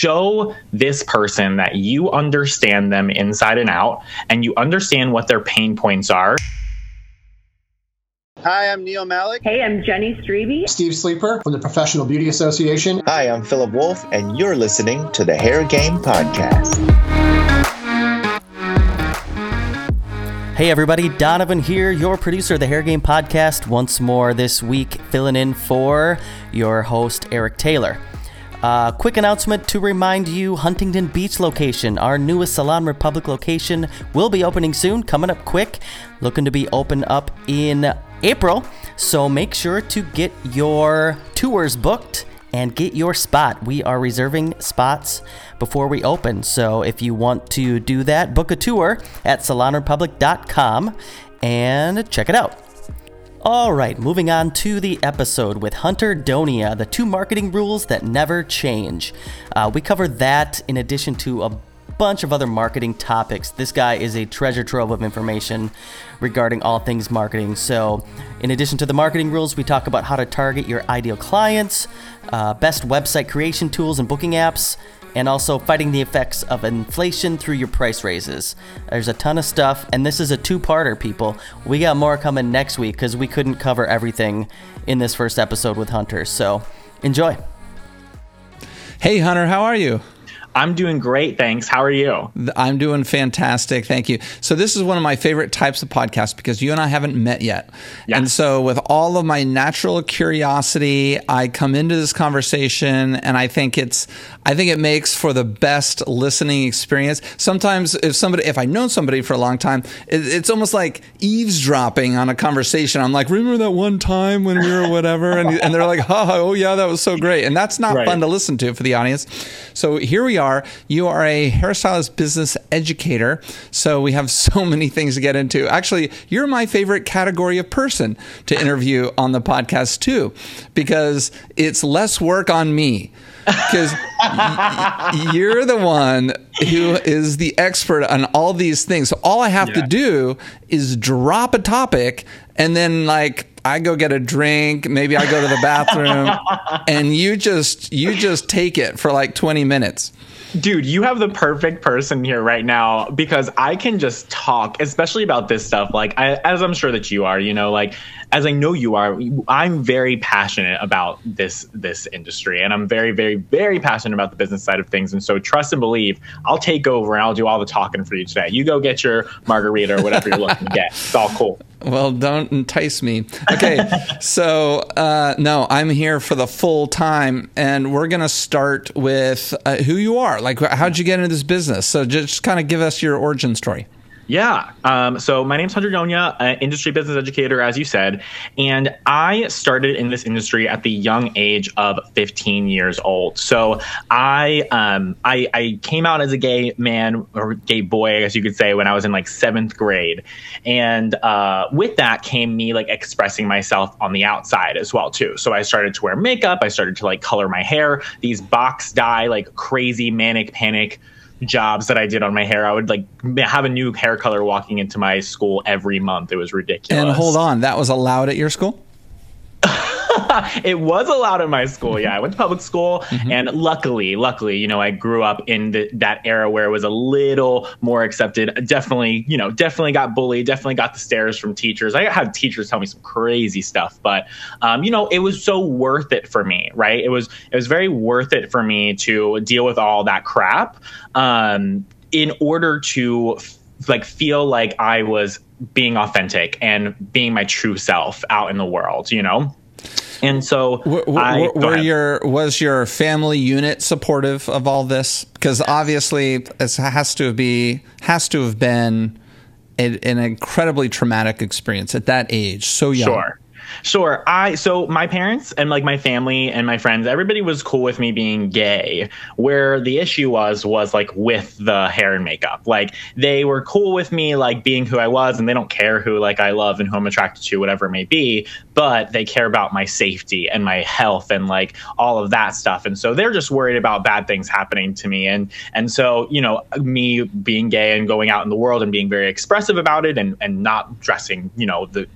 show this person that you understand them inside and out and you understand what their pain points are. Hi, I'm Neil Malik. Hey, I'm Jenny Strebe. Steve Sleeper from the Professional Beauty Association. Hi, I'm Philip Wolf, and you're listening to the Hair Game Podcast. Hey everybody, Donovan here, your producer of the Hair Game Podcast, once more this week, filling in for your host, Eric Taylor. Uh, quick announcement to remind you Huntington Beach location, our newest Salon Republic location, will be opening soon, coming up quick. Looking to be open up in April. So make sure to get your tours booked and get your spot. We are reserving spots before we open. So if you want to do that, book a tour at salonrepublic.com and check it out. All right, moving on to the episode with Hunter Donia, the two marketing rules that never change. Uh, we cover that in addition to a bunch of other marketing topics. This guy is a treasure trove of information regarding all things marketing. So, in addition to the marketing rules, we talk about how to target your ideal clients, uh, best website creation tools and booking apps, and also fighting the effects of inflation through your price raises. There's a ton of stuff, and this is a two parter, people. We got more coming next week because we couldn't cover everything in this first episode with Hunter. So, enjoy. Hey, Hunter, how are you? I'm doing great, thanks. How are you? I'm doing fantastic, thank you. So this is one of my favorite types of podcasts because you and I haven't met yet. Yes. And so with all of my natural curiosity, I come into this conversation and I think it's I think it makes for the best listening experience. Sometimes if somebody if I know somebody for a long time, it, it's almost like eavesdropping on a conversation. I'm like, "Remember that one time when we were whatever?" and, and they're like, "Oh, yeah, that was so great." And that's not right. fun to listen to for the audience. So here we are. You are a hairstylist business educator. So we have so many things to get into. Actually, you're my favorite category of person to interview on the podcast, too, because it's less work on me because you're the one who is the expert on all these things. So all I have yeah. to do is drop a topic and then like I go get a drink, maybe I go to the bathroom and you just you just take it for like 20 minutes. Dude, you have the perfect person here right now because I can just talk, especially about this stuff. Like, I, as I'm sure that you are, you know, like as I know you are, I'm very passionate about this this industry, and I'm very, very, very passionate about the business side of things. And so, trust and believe, I'll take over and I'll do all the talking for you today. You go get your margarita or whatever you're looking to get. It's all cool. Well, don't entice me. Okay, so uh, no, I'm here for the full time, and we're gonna start with uh, who you are. Like, how'd you get into this business? So, just kind of give us your origin story. Yeah. Um, so my name's Hunter Donia, uh, industry business educator, as you said, and I started in this industry at the young age of 15 years old. So I um, I, I came out as a gay man or gay boy, I guess you could say, when I was in like seventh grade, and uh, with that came me like expressing myself on the outside as well too. So I started to wear makeup. I started to like color my hair. These box dye like crazy manic panic jobs that I did on my hair. I would like have a new hair color walking into my school every month. It was ridiculous. And hold on, that was allowed at your school? it was allowed in my school. Yeah, I went to public school, mm-hmm. and luckily, luckily, you know, I grew up in the, that era where it was a little more accepted. Definitely, you know, definitely got bullied. Definitely got the stares from teachers. I had teachers tell me some crazy stuff, but um, you know, it was so worth it for me. Right? It was it was very worth it for me to deal with all that crap um, in order to like feel like I was being authentic and being my true self out in the world. You know. And so, w- w- I, were your was your family unit supportive of all this? Because obviously, it has to be has to have been a, an incredibly traumatic experience at that age, so young. Sure. Sure. I so my parents and like my family and my friends, everybody was cool with me being gay. Where the issue was was like with the hair and makeup. Like they were cool with me like being who I was and they don't care who like I love and who I'm attracted to, whatever it may be, but they care about my safety and my health and like all of that stuff. And so they're just worried about bad things happening to me. And and so, you know, me being gay and going out in the world and being very expressive about it and, and not dressing, you know, the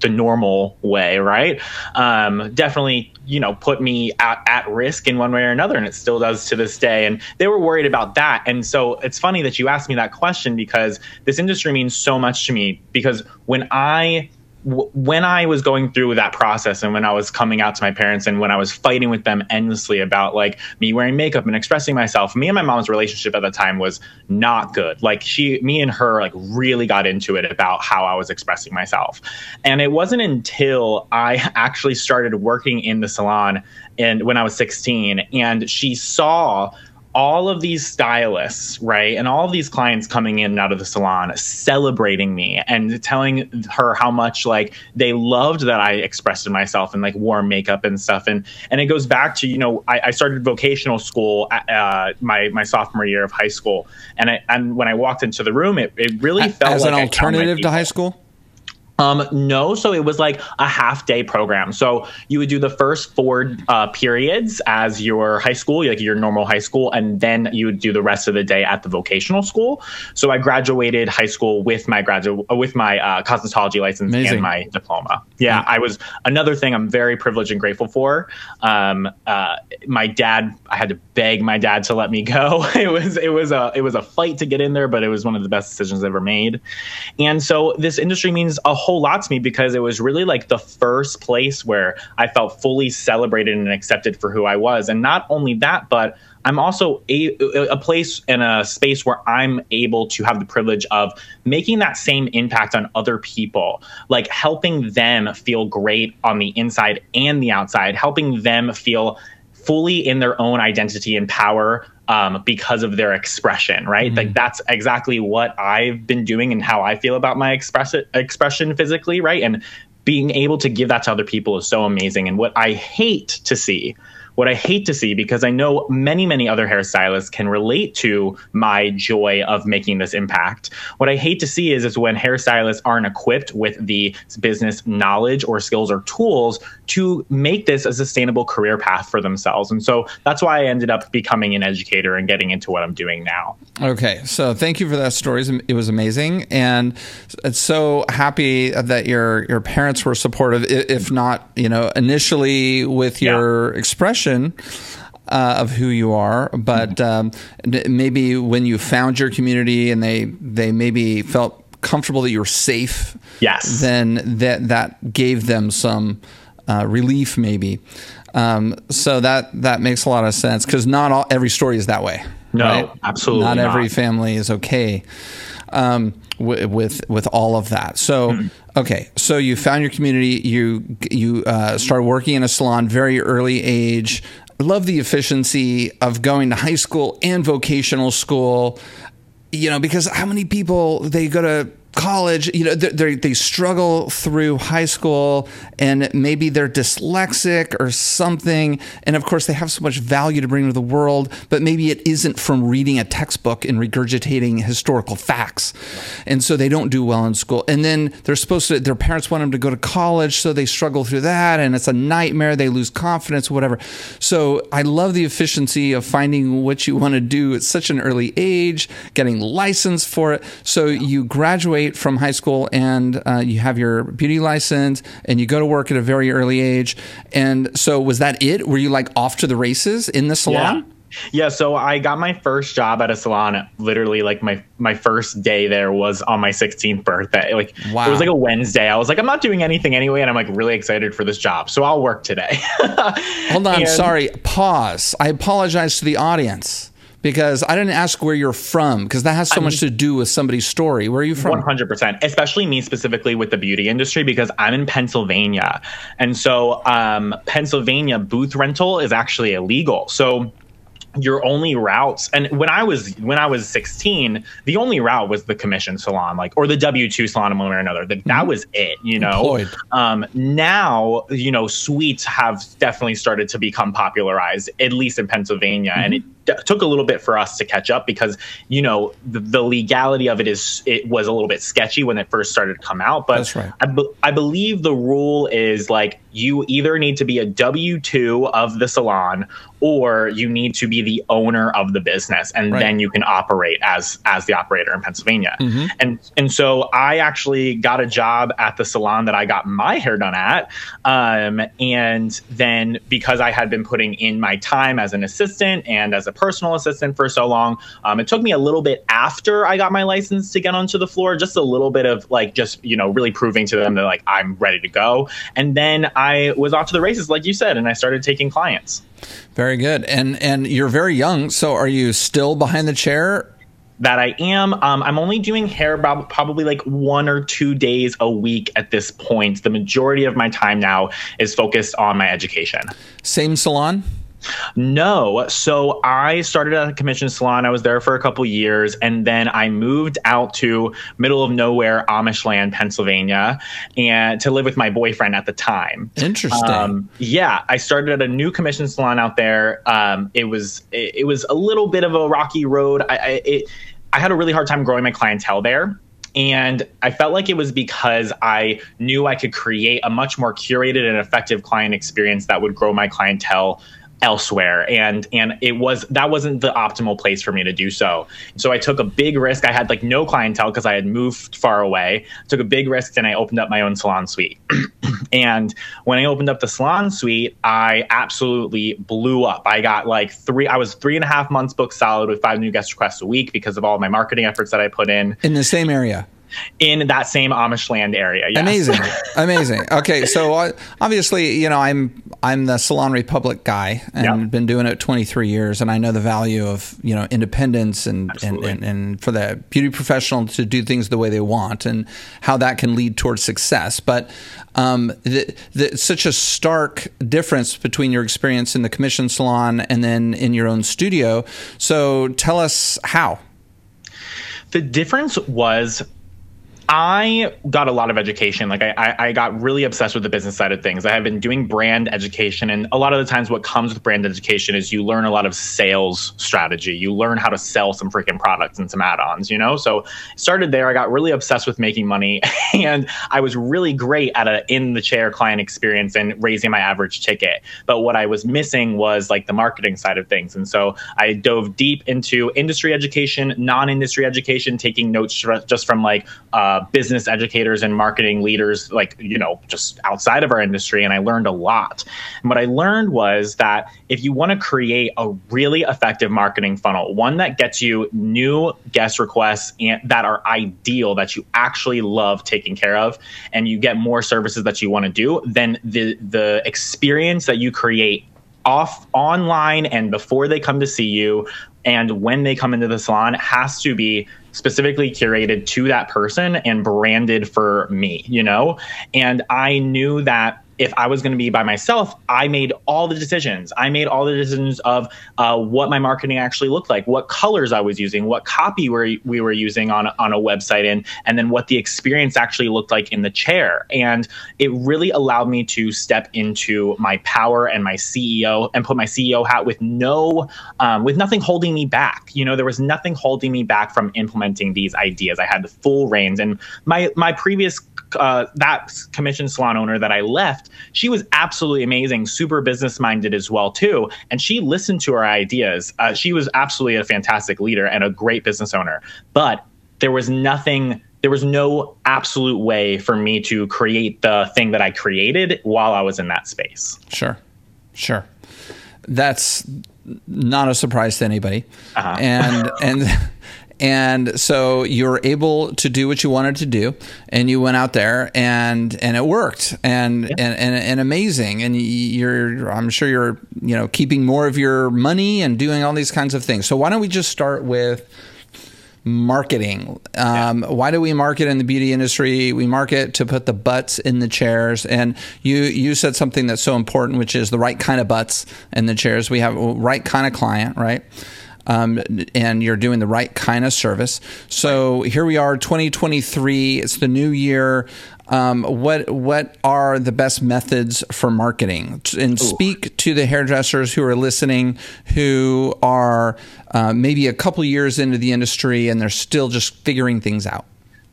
the normal way, right? Um, definitely, you know, put me at, at risk in one way or another, and it still does to this day. And they were worried about that. And so it's funny that you asked me that question because this industry means so much to me. Because when I when I was going through that process and when I was coming out to my parents and when I was fighting with them endlessly about like me wearing makeup and expressing myself, me and my mom's relationship at the time was not good. Like she, me and her like really got into it about how I was expressing myself. And it wasn't until I actually started working in the salon and when I was 16 and she saw all of these stylists, right, and all of these clients coming in and out of the salon celebrating me and telling her how much like they loved that I expressed myself and like wore makeup and stuff. And and it goes back to you know I, I started vocational school at, uh, my my sophomore year of high school, and I and when I walked into the room, it, it really felt as like an alternative to high school. Um, no, so it was like a half day program. So you would do the first four uh, periods as your high school, like your normal high school, and then you would do the rest of the day at the vocational school. So I graduated high school with my graduate uh, with my uh, cosmetology license Amazing. and my diploma. Yeah, I was another thing I'm very privileged and grateful for. Um, uh, my dad, I had to beg my dad to let me go. It was it was a it was a fight to get in there, but it was one of the best decisions I ever made. And so this industry means a whole whole lot to me because it was really like the first place where I felt fully celebrated and accepted for who I was. And not only that, but I'm also a, a place and a space where I'm able to have the privilege of making that same impact on other people, like helping them feel great on the inside and the outside, helping them feel fully in their own identity and power um, because of their expression, right? Mm-hmm. Like that's exactly what I've been doing and how I feel about my express expression physically, right? And being able to give that to other people is so amazing. And what I hate to see what I hate to see, because I know many, many other hairstylists can relate to my joy of making this impact. What I hate to see is, is when hairstylists aren't equipped with the business knowledge or skills or tools to make this a sustainable career path for themselves. And so that's why I ended up becoming an educator and getting into what I'm doing now. Okay. So thank you for that story. It was amazing. And it's so happy that your, your parents were supportive, if not, you know, initially with your yeah. expression uh, of who you are, but mm-hmm. um, maybe when you found your community and they they maybe felt comfortable that you were safe. Yes. Then that that gave them some uh, relief, maybe. Um, so that that makes a lot of sense because not all every story is that way. No, right? absolutely. Not, not, every family is okay um, with, with with all of that. So. Mm-hmm. Okay, so you found your community. You you uh, started working in a salon very early age. love the efficiency of going to high school and vocational school. You know, because how many people they go to college, you know, they they struggle through high school and maybe they're dyslexic or something. And of course, they have so much value to bring to the world, but maybe it isn't from reading a textbook and regurgitating historical facts. And so they don't do well in school. And then they're supposed to, their parents want them to go to college, so they struggle through that. And it's a nightmare. They lose confidence, whatever. So I love the efficiency of finding what you want to do at such an early age, getting licensed for it. So you graduate graduate from high school and uh, you have your beauty license and you go to work at a very early age. And so, was that it? Were you like off to the races in the salon? Yeah. Yeah, so I got my first job at a salon. Literally, like my my first day there was on my 16th birthday. Like wow. it was like a Wednesday. I was like, I'm not doing anything anyway, and I'm like really excited for this job, so I'll work today. Hold on, and, sorry. Pause. I apologize to the audience because I didn't ask where you're from because that has so I much to do with somebody's story. Where are you from? 100%, especially me specifically with the beauty industry because I'm in Pennsylvania. And so um, Pennsylvania booth rental is actually illegal. So your only routes and when i was when i was 16 the only route was the commission salon like or the w2 salon in one way or another that, mm-hmm. that was it you know um, now you know suites have definitely started to become popularized at least in pennsylvania mm-hmm. and it took a little bit for us to catch up because you know the, the, legality of it is it was a little bit sketchy when it first started to come out. But right. I, be, I believe the rule is like you either need to be a W two of the salon or you need to be the owner of the business and right. then you can operate as as the operator in Pennsylvania. Mm-hmm. And and so I actually got a job at the salon that I got my hair done at. Um, and then because I had been putting in my time as an assistant and as a personal assistant for so long, um, it took me a little bit after I got my license to get onto the floor, just a little bit of like just you know really proving to them that like I'm ready to go. And then I was off to the races, like you said, and I started taking clients. Very good. And and you're very young, so are you still behind the chair? That I am. Um, I'm only doing hair probably like one or two days a week at this point. The majority of my time now is focused on my education. Same salon? No. So I started at a commission salon. I was there for a couple years, and then I moved out to middle of nowhere Amish land, Pennsylvania, and to live with my boyfriend at the time. Interesting. Um, yeah, I started at a new commission salon out there. Um, it was it, it, was a little bit of a rocky road. I, I it, I had a really hard time growing my clientele there. And I felt like it was because I knew I could create a much more curated and effective client experience that would grow my clientele elsewhere. And and it was that wasn't the optimal place for me to do so. So i took a big risk. I had like no clientele because i had moved far away. Took a big risk and i opened up my own salon suite. And when i opened up the salon suite i absolutely blew up. I got like three i was three and a half months booked solid with five new guest requests a week because of all my marketing efforts that i put in. In the same area in that same Amish land area. Yes. Amazing, amazing. Okay, so uh, obviously, you know, I'm I'm the Salon Republic guy, and yep. been doing it 23 years, and I know the value of you know independence and and, and, and for the beauty professional to do things the way they want, and how that can lead towards success. But um, the, the, such a stark difference between your experience in the commission salon and then in your own studio. So tell us how. The difference was I got a lot of education. Like I, I got really obsessed with the business side of things. I have been doing brand education, and a lot of the times, what comes with brand education is you learn a lot of sales strategy. You learn how to sell some freaking products and some add-ons. You know, so started there. I got really obsessed with making money, and I was really great at a in the chair client experience and raising my average ticket. But what I was missing was like the marketing side of things, and so I dove deep into industry education, non-industry education, taking notes just from like. Uh, Uh, business educators and marketing leaders, like, you know, just outside of our industry. And I learned a lot. And what I learned was that if you want to create a really effective marketing funnel, one that gets you new guest requests and, that are ideal, that you actually love taking care of, and you get more services that you want to do, then the the experience that you create off online and before they come to see you and when they come into the salon has to be specifically curated to that person and branded for me, you know? And I knew that if I was going to be by myself, I made all the decisions. I made all the decisions of uh, what my marketing actually looked like, what colors I was using, what copy we we were using on on a website, and and then what the experience actually looked like in the chair. And it really allowed me to step into my power and my CEO and put my CEO hat with no um, with nothing holding me back. You know, there was nothing holding me back from implementing these ideas. I had the full reins, and my my previous uh, that commission salon owner that I left, she was absolutely amazing, super business minded as well too, and she listened to our ideas. Uh, she was absolutely a fantastic leader and a great business owner, but there was nothing. There was no absolute way for me to create the thing that I created while I was in that space. Sure, sure. That's not a surprise to anybody, uh-huh. and and and so you were able to do what you wanted to do and you went out there and and it worked and yeah. and, and, and amazing. And you're i'm sure you're you know keeping more of your money and doing all these kinds of things. So why don't we just start with marketing? Um, yeah. why do we market in the beauty industry? We market to put the butts in the chairs. And you you said something that's so important which is the right kind of butts in the chairs. We have right kind of client right um, and you're doing the right kind of service. So here we are, 2023. It's the new year. Um, what what are the best methods for marketing? And speak to the hairdressers who are listening, who are uh, maybe a couple years into the industry and they're still just figuring things out.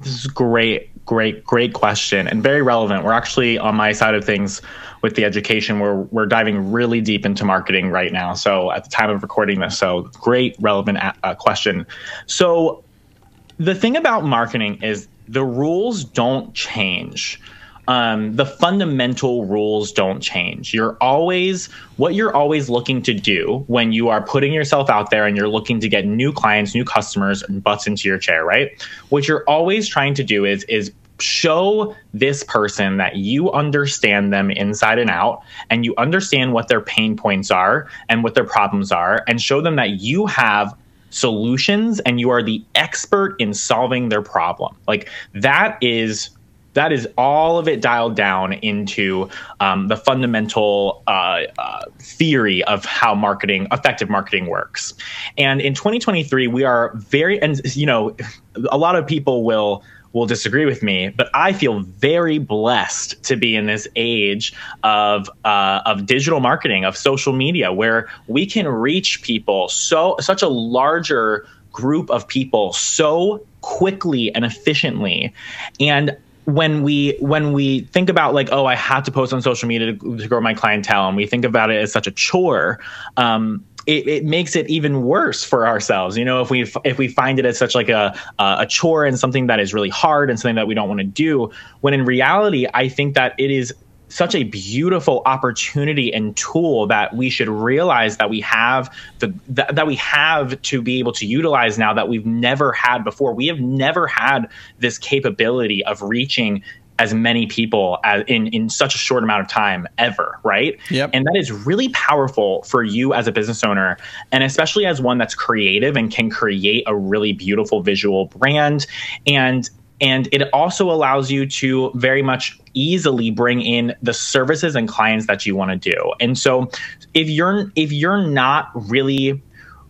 This is great, great, great question and very relevant. We're actually on my side of things with the education. We're we're diving really deep into marketing right now. So at the time of recording this, so great, relevant uh, question. So the thing about marketing is the rules don't change. Um, the fundamental rules don't change. You're always what you're always looking to do when you are putting yourself out there and you're looking to get new clients, new customers, and butts into your chair, right? What you're always trying to do is is show this person that you understand them inside and out and you understand what their pain points are and what their problems are and show them that you have solutions and you are the expert in solving their problem. Like that is that is all of it dialed down into um, the fundamental uh, uh, theory of how marketing, effective marketing works. And in 2023, we are very, and you know, a lot of people will will disagree with me, but I feel very blessed to be in this age of uh, of digital marketing, of social media, where we can reach people so such a larger group of people so quickly and efficiently, and when we when we think about like oh I have to post on social media to, to grow my clientele, and we think about it as such a chore. Um, it, it, makes it even worse for ourselves. You know, if we if we find it as such like a a chore and something that is really hard and something that we don't want to do, when in reality, I think that it is such a beautiful opportunity and tool that we should realize that we have the that, that we have to be able to utilize now that we've never had before. We have never had this capability of reaching as many people as in in such a short amount of time ever, right? Yep. And that is really powerful for you as a business owner, and especially as one that's creative and can create a really beautiful visual brand and and it also allows you to very much easily bring in the services and clients that you want to do. And so if you're if you're not really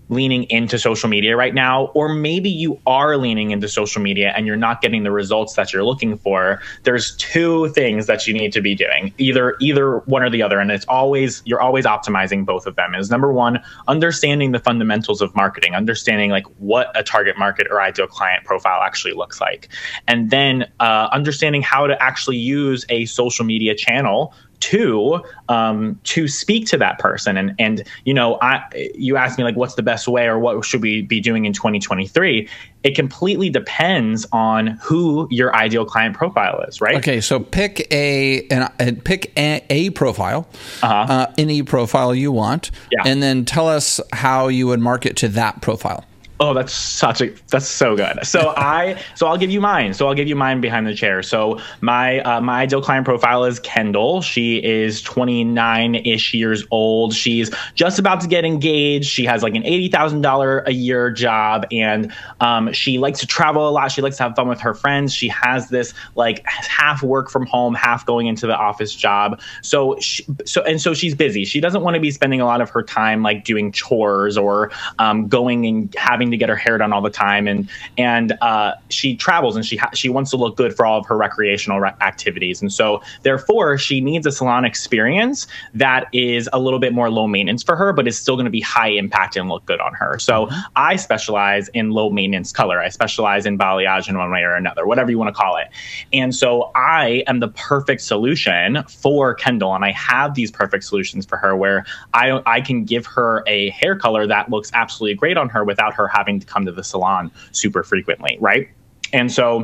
leaning into social media right now, or maybe you are leaning into social media and you're not getting the results that you're looking for, there's two things that you need to be doing. Either either one or the other. And it's always you're always optimizing both of them. Is number one, understanding the fundamentals of marketing, understanding like what a target market or ideal client profile actually looks like. And then uh, understanding how to actually use a social media channel to um, to speak to that person and and you know I you asked me like what's the best way or what should we be doing in 2023 it completely depends on who your ideal client profile is right okay so pick a and pick a, a profile uh-huh. uh, any profile you want yeah. and then tell us how you would market to that profile Oh, that's such a that's so good. So I so I'll give you mine. So I'll give you mine behind the chair. So my uh, my ideal client profile is Kendall. She is 29 ish years old. She's just about to get engaged. She has like an eighty thousand dollar a year job, and um, she likes to travel a lot. She likes to have fun with her friends. She has this like half work from home, half going into the office job. So she, so and so she's busy. She doesn't want to be spending a lot of her time like doing chores or um, going and having having to get her hair done all the time, and and uh, she travels and she ha- she wants to look good for all of her recreational re- activities, and so therefore she needs a salon experience that is a little bit more low maintenance for her, but is still going to be high impact and look good on her. So. I specialize in low maintenance color. I specialize in balayage in one way or another, whatever you want to call it, and so I am the perfect solution for Kendall, and I have these perfect solutions for her where I I can give her a hair color that looks absolutely great on her without her having to come to the salon super frequently, right? And so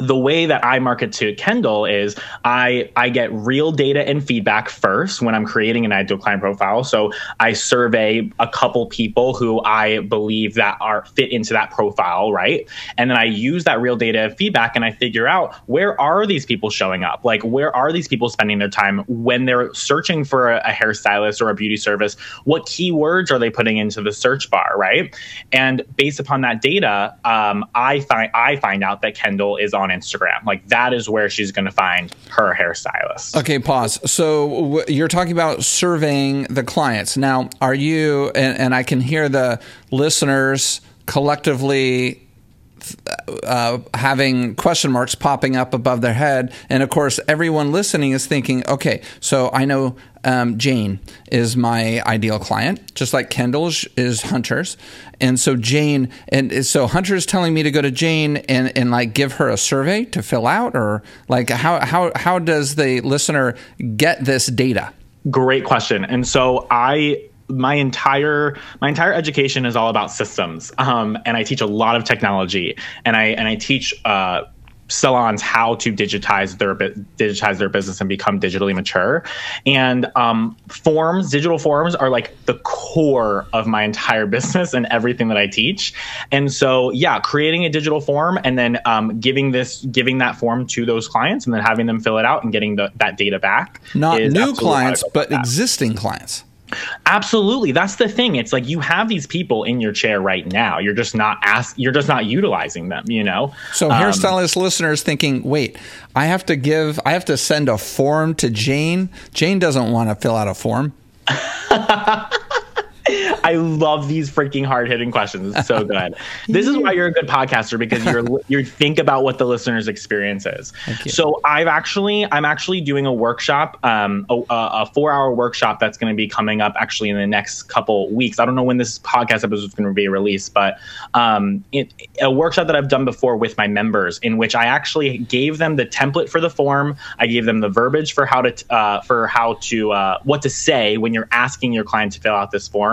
the way that I market to Kendall is I I get real data and feedback first when I'm creating an ideal client profile. So I survey a couple people who I believe that are fit into that profile, right? And then I use that real data feedback and I figure out where are these people showing up? Like where are these people spending their time when they're searching for a, a hairstylist or a beauty service? What keywords are they putting into the search bar, right? And based upon that data, um, I find I find out that Kendall is on on Instagram. Like that is where she's going to find her hairstylist. Okay, pause. So w- you're talking about surveying the clients. Now, are you, and, and I can hear the listeners collectively uh, having question marks popping up above their head. And of course, everyone listening is thinking, okay, so I know um, Jane is my ideal client, just like Kendall is Hunter's. And so Jane, and so Hunter is telling me to go to Jane and, and like give her a survey to fill out, or like how, how, how does the listener get this data? Great question. And so I my entire my entire education is all about systems, um, and I teach a lot of technology, and I and I teach. Uh, salons how to digitize their digitize their business and become digitally mature. And um, forms digital forms are like the core of my entire business and everything that i teach. And so yeah creating a digital form and then um, giving this giving that form to those clients and then having them fill it out and getting the, that data back not new clients but existing clients Absolutely. That's the thing. It's like you have these people in your chair right now. You're just not ask you're just not utilizing them, you know? So um, hairstylist listeners thinking, wait, I have to give I have to send a form to Jane. Jane doesn't want to fill out a form. I love these freaking hard hitting questions. It's so good. this is why you're a good podcaster because you're you think about what the listener's experience is. So I've actually I'm actually doing a workshop, um, a, a four hour workshop that's going to be coming up actually in the next couple weeks. I don't know when this podcast episode is going to be released, but um, it, a workshop that I've done before with my members in which I actually gave them the template for the form. I gave them the verbiage for how to uh, for how to uh, what to say when you're asking your client to fill out this form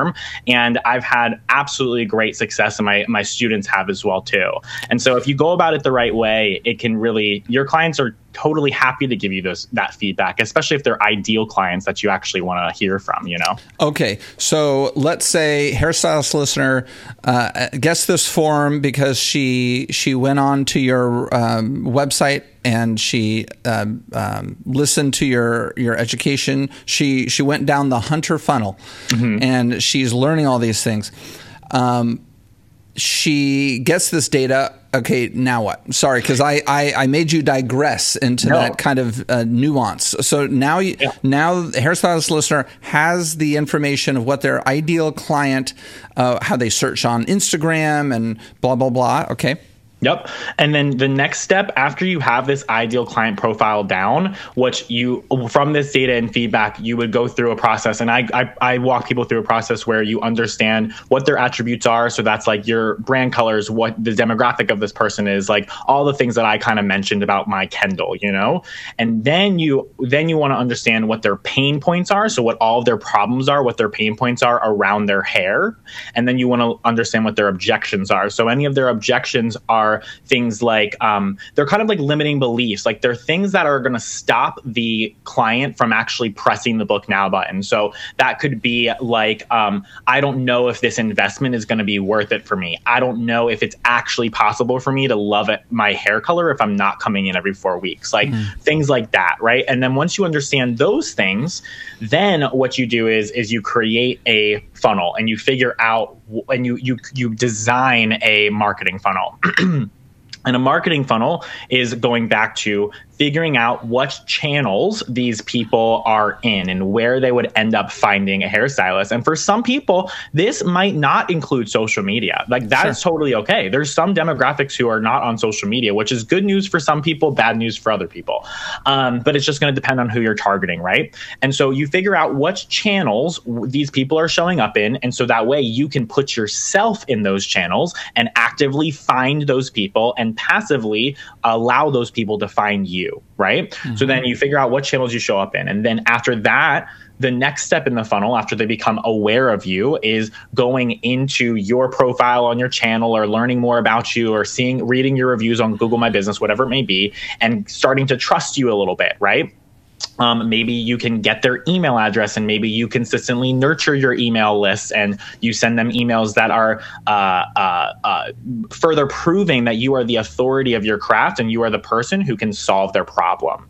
and I've had absolutely great success, and my my students have as well too. And so if you go about it the right way, it can really your clients are totally happy to give you those that feedback, especially if they're ideal clients that you actually want to hear from. You know. Okay, so let's say hairstylist listener uh, gets this form because she she went on to your um, website and she um, um, listened to your your education. She she went down the hunter funnel, mm-hmm. and she's learning all these things. Um, she gets this data. Okay, now what? Sorry, because I, I, I made you digress into no. that kind of uh, nuance. So now you, yeah. now the hairstylist listener has the information of what their ideal client, uh, how they search on Instagram and blah blah blah. Okay. Yep. And then the next step after you have this ideal client profile down, which you from this data and feedback, you would go through a process. And I, I, I walk people through a process where you understand what their attributes are. So that's like your brand colors, what the demographic of this person is, like all the things that I kind of mentioned about my Kendall, you know? And then you then you want to understand what their pain points are. So what all of their problems are, what their pain points are around their hair. And then you want to understand what their objections are. So any of their objections are are things like um, they're kind of like limiting beliefs. Like they're things that are going to stop the client from actually pressing the book now button. So that could be like, um, I don't know if this investment is going to be worth it for me. I don't know if it's actually possible for me to love it, my hair color if I'm not coming in every four weeks. Like mm-hmm. things like that, right? And then once you understand those things, then what you do is is you create a funnel and you figure out and you you you design a marketing funnel. And a marketing funnel is going back to figuring out what channels these people are in and where they would end up finding a hairstylist. And for some people, this might not include social media. Like that sure. is totally okay. There's some demographics who are not on social media, which is good news for some people, bad news for other people. Um, but it's just going to depend on who you're targeting, right? And so you figure out what channels these people are showing up in. And so that way you can put yourself in those channels and actively find those people and passively allow those people to find you right? Mm-hmm. So then you figure out what channels you show up in. And then after that, the next step in the funnel after they become aware of you is going into your profile on your channel or learning more about you or seeing reading your reviews on Google My Business whatever it may be and starting to trust you a little bit, right? Um, maybe you can get their email address and maybe you consistently nurture your email list and you send them emails that are uh, uh, uh, further proving that you are the authority of your craft and you are the person who can solve their problem.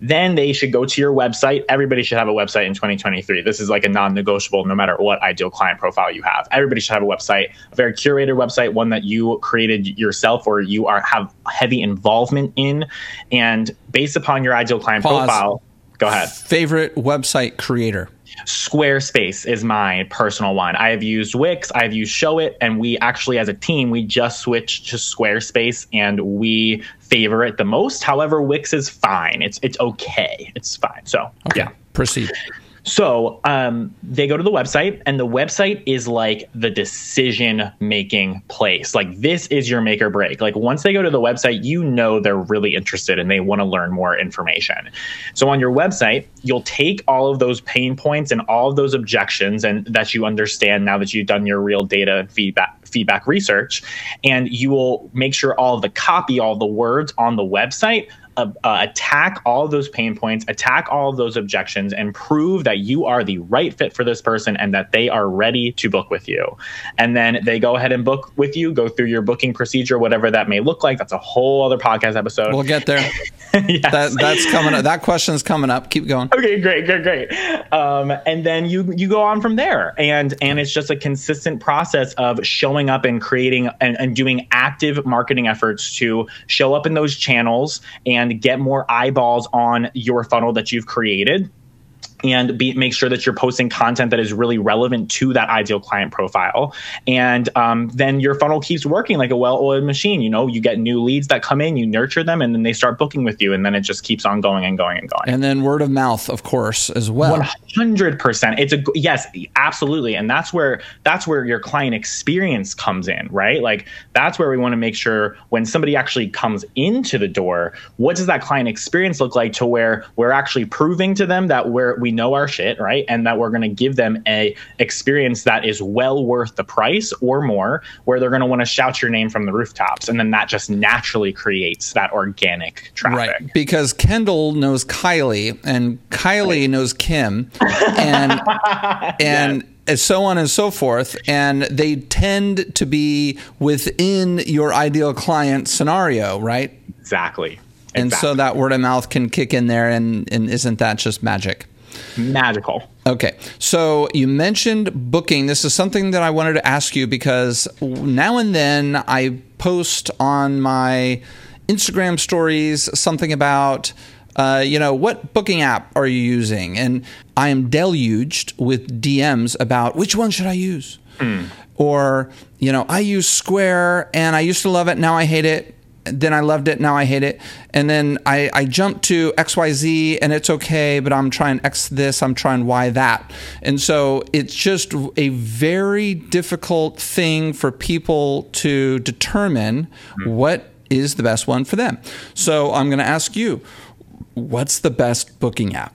Then they should go to your website. Everybody should have a website in 2023. This is like a non negotiable no matter what ideal client profile you have. Everybody should have a website, a very curated website, one that you created yourself or you are have heavy involvement in. And based upon your ideal client Pause. profile, Go ahead. Favorite website creator? Squarespace is my personal one. I have used Wix, I've used Showit, and we actually, as a team, we just switched to Squarespace, and we favor it the most. However, Wix is fine. It's it's okay. It's fine. So okay. yeah, proceed. So um, they go to the website, and the website is like the decision making place. Like, this is your make or break. Like, once they go to the website, you know they're really interested and they want to learn more information. So, on your website, you'll take all of those pain points and all of those objections, and that you understand now that you've done your real data feedback feedback research and you will make sure all the copy all the words on the website uh, uh, attack all those pain points, attack all those objections, and prove that you are the right fit for this person and that they are ready to book with you. And then they go ahead and book with you, go through your booking procedure, whatever that may look like. That's a whole other podcast episode. We'll get there. yes. that, that's coming up. That question's coming up. Keep going. Okay, great, great, great. Um, and then you you go on from there, and and it's just a consistent process of showing up and creating and, and doing active marketing efforts to show up in those channels and and get more eyeballs on your funnel that you've created and be, make sure that you're posting content that is really relevant to that ideal client profile. And um, then your funnel keeps working like a well-oiled machine. You know, you get new leads that come in, you nurture them, and then they start booking with you, and then it just keeps on going and going and going. And then word of mouth, of course, as well. One hundred percent. It's a yes, absolutely, and that's where that's where your client experience comes in, right? Like that's where we want to make sure when somebody actually comes into the door, what does that client experience look like to where we're actually proving to them that we're we we know our shit, right? And that we're going to give them a experience that is well worth the price or more, where they're going to want to shout your name from the rooftops, and then that just naturally creates that organic traffic. Right, because Kendall knows Kylie, and Kylie right. knows Kim, and and. Yeah so on and so forth. And they tend to be within your ideal client scenario, right? Exactly. And exactly. so that word of mouth can kick in there, and, and isn't that just magic? Magical. Okay. So you mentioned booking. This is something that I wanted to ask you because now and then I post on my Instagram stories something about. Uh, you know, what booking app are you using? And I am deluged with DMs about which one should I use? Mm. Or, you know, I use Square and I used to love it, now I hate it then I loved it. Now I hate it. And then I, I jumped to XYZ and it's okay, but I'm trying X this, I'm trying Y that. And so it's just a very difficult thing for people to determine mm-hmm. what is the best one for them. So I'm going to ask you what's the best booking app?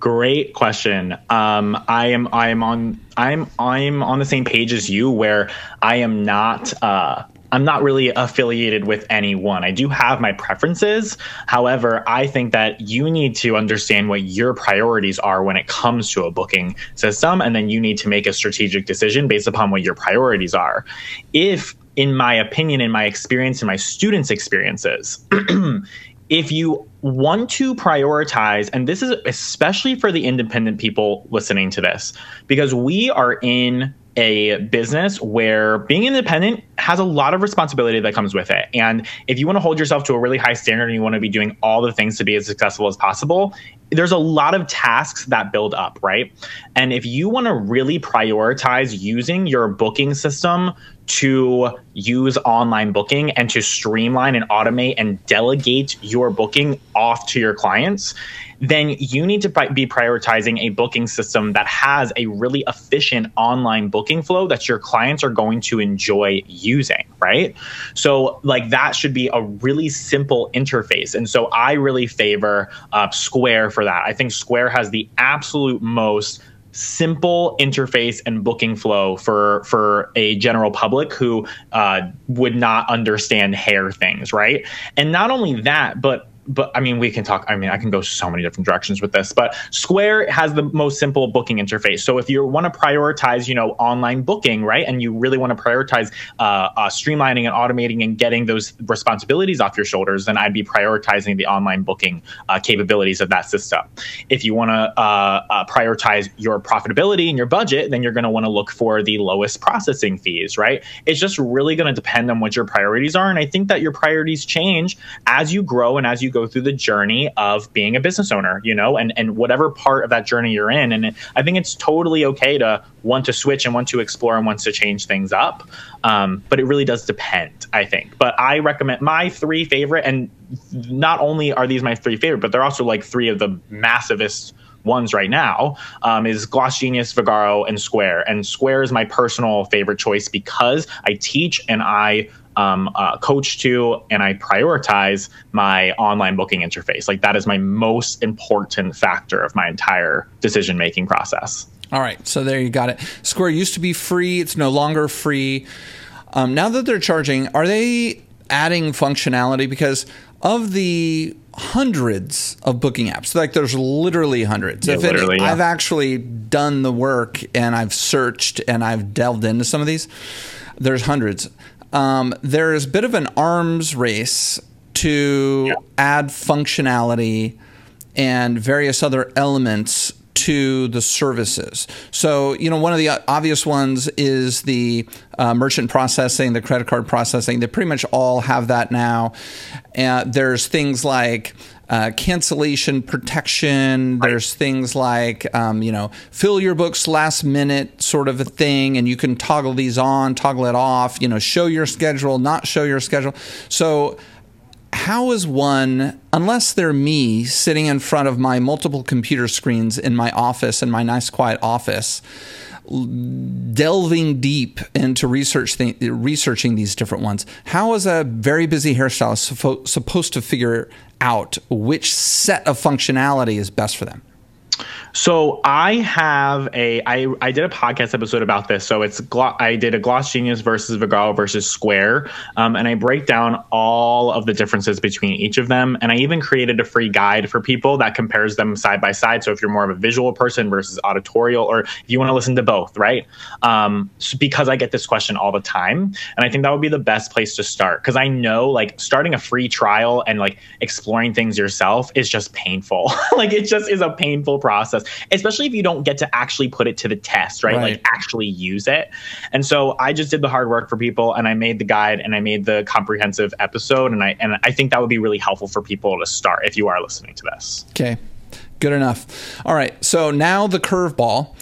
Great question. Um, I am I am on I'm I'm on the same page as you where I am not uh, I'm not really affiliated with anyone. I do have my preferences. However, I think that you need to understand what your priorities are when it comes to a booking system. And then you need to make a strategic decision based upon what your priorities are. If, in my opinion, in my experience, in my students' experiences, if you want to prioritize, and this is especially for the independent people listening to this, because we are in a business where being independent has a lot of responsibility that comes with it. And if you want to hold yourself to a really high standard and you want to be doing all the things to be as successful as possible, there's a lot of tasks that build up, right? And if you want to really prioritize using your booking system to use online booking and to streamline and automate and delegate your booking off to your clients, then you need to be prioritizing a booking system that has a really efficient online booking flow that your clients are going to enjoy using, right? So, like, that should be a really simple interface. And so, I really favor uh, Square for that. I think Square has the absolute most simple interface and booking flow for for a general public who uh, would not understand hair things right? And not only that but but I mean, we can talk. I mean, I can go so many different directions with this, but Square has the most simple booking interface. So if you want to prioritize, you know, online booking, right, and you really want to prioritize uh, uh, streamlining and automating and getting those responsibilities off your shoulders, then I'd be prioritizing the online booking uh, capabilities of that system. If you want to uh, uh, prioritize your profitability and your budget, then you're going to want to look for the lowest processing fees, right? It's just really going to depend on what your priorities are, and I think that your priorities change as you grow and as you go through the journey of being a business owner, you know, and and whatever part of that journey you're in. And I think it's totally okay to want to switch and want to explore and wants to change things up. Um, but it really does depend, I think. But I recommend my three favorite, and not only are these my three favorite, but they're also like three of the massivest ones right now um, is Gloss Genius, Vagaro, and Square. And Square is my personal favorite choice because I teach and I um, uh, coach to and I prioritize my online booking interface. Like that is my most important factor of my entire decision making process. All right, so there you got it. Square used to be free; it's no longer free. Um, now that they're charging, are they adding functionality? Because of the hundreds of booking apps, like there's literally hundreds. Yeah, literally, any, yeah. I've actually done the work and I've searched and I've delved into some of these. There's hundreds um, there is a bit of an arms race to yeah. add functionality and various other elements to the services. So, you know, one of the obvious ones is the uh, merchant processing, the credit card processing. They pretty much all have that now. And there's things like uh, cancellation protection. Right. There's things like, um, you know, fill your books last minute sort of a thing, and you can toggle these on, toggle it off, you know, show your schedule, not show your schedule. So, how is one, unless they're me sitting in front of my multiple computer screens in my office, in my nice quiet office, delving deep into research th- researching these different ones. How is a very busy hairstylist supposed to figure out which set of functionality is best for them? So I have a I I did a podcast episode about this. So it's I did a GlossGenius versus Vagaro versus Square, um, and I break down all of the differences between each of them. And I even created a free guide for people that compares them side by side. So if you're more of a visual person versus auditorial, or if you want to listen to both, right? Um, because I get this question all the time, and I think that would be the best place to start because I know like starting a free trial and like exploring things yourself is just painful. like it just is a painful process process, especially if you don't get to actually put it to the test, right? right? Like actually use it. And so I just did the hard work for people and I made the guide and I made the comprehensive episode and I and I think that would be really helpful for people to start if you are listening to this. Okay. Good enough. All right. So now the curveball.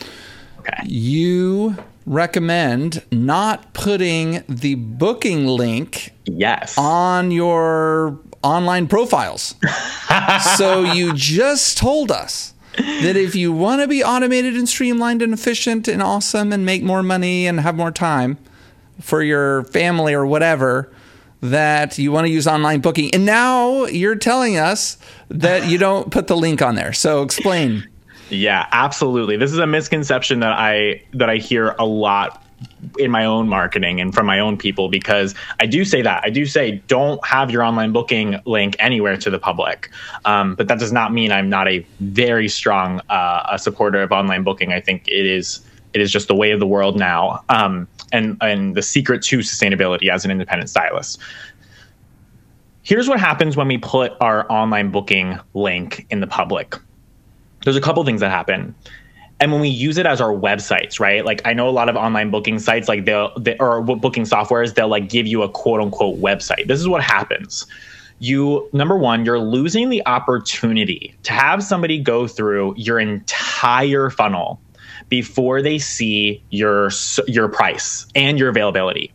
Okay. You recommend not putting the booking link yes on your online profiles. so you just told us that if you want to be automated and streamlined and efficient and awesome and make more money and have more time for your family or whatever, that you want to use online booking. And now you're telling us that you don't put the link on there. So explain. Yeah, absolutely. This is a misconception that I that I hear a lot in my own marketing and from my own people because I do say that I do say don't have your online booking link anywhere to the public, um, but that does not mean I'm not a very strong uh, a supporter of online booking. I think it is it is just the way of the world now, um, and and the secret to sustainability as an independent stylist. Here's what happens when we put our online booking link in the public. There's a couple things that happen and when we use it as our websites right? Like i know a lot of online booking sites like they'll they, or booking softwares they'll like give you a quote unquote website. This is what happens. You number one you're losing the opportunity to have somebody go through your entire funnel before they see your your price and your availability.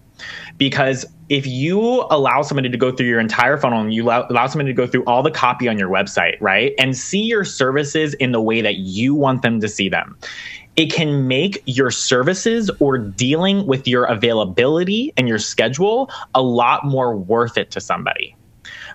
Because if you allow somebody to go through your entire funnel and you allow, allow somebody to go through all the copy on your website, right, and see your services in the way that you want them to see them, it can make your services or dealing with your availability and your schedule a lot more worth it to somebody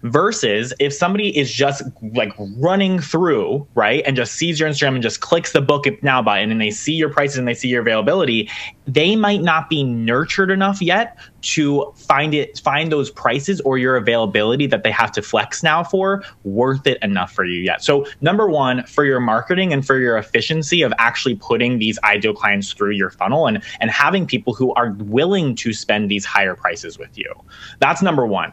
versus if somebody is just like running through, right, and just sees your Instagram and just clicks the book it now button and they see your prices and they see your availability, they might not be nurtured enough yet to find it find those prices or your availability that they have to flex now for worth it enough for you yet. So number 1 for your marketing and for your efficiency of actually putting these ideal clients through your funnel and and having people who are willing to spend these higher prices with you. That's number 1.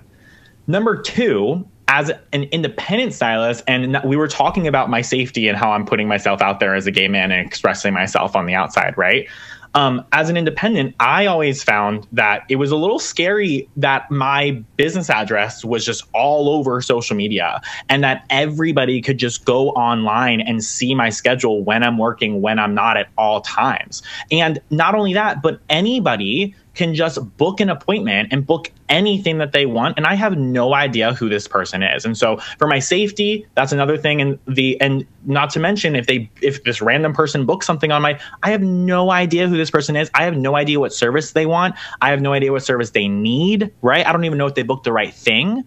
Number 2 as an independent stylist, and we were talking about my safety and how I'm putting myself out there as a gay man and expressing myself on the outside, right? Um, as an independent, I always found that it was a little scary that my business address was just all over social media and that everybody could just go online and see my schedule when I'm working, when I'm not at all times. And not only that, but anybody can just book an appointment and book anything that they want and i have no idea who this person is. And so for my safety that's another thing. And the and not to mention if they if this random person books something on my i have no idea who this person is. I have no idea what service they want. I have no idea what service they need right? I don't even know if they booked the right thing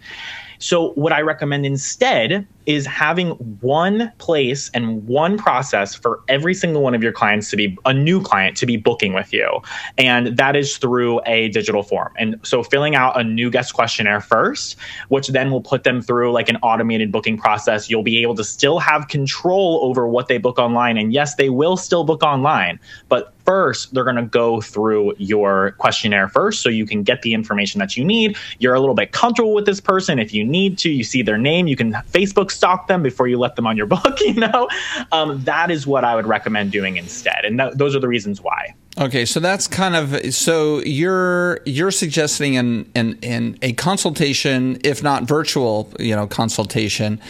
so, what I recommend instead is having one place and one process for every single one of your clients to be a new client to be booking with you. And that is through a digital form. And so, filling out a new guest questionnaire first, which then will put them through like an automated booking process. You'll be able to still have control over what they book online. And yes, they will still book online, but first, they're going to go through your questionnaire first so you can get the information that you need. You're a little bit comfortable with this person. If you need to, you see their name, you can Facebook stalk them before you let them on your book, you know? Um, that is what I would recommend doing instead. And th- those are the reasons why. Okay, so that's kind of so you're you're suggesting in in, in a consultation, if not virtual, you know, consultation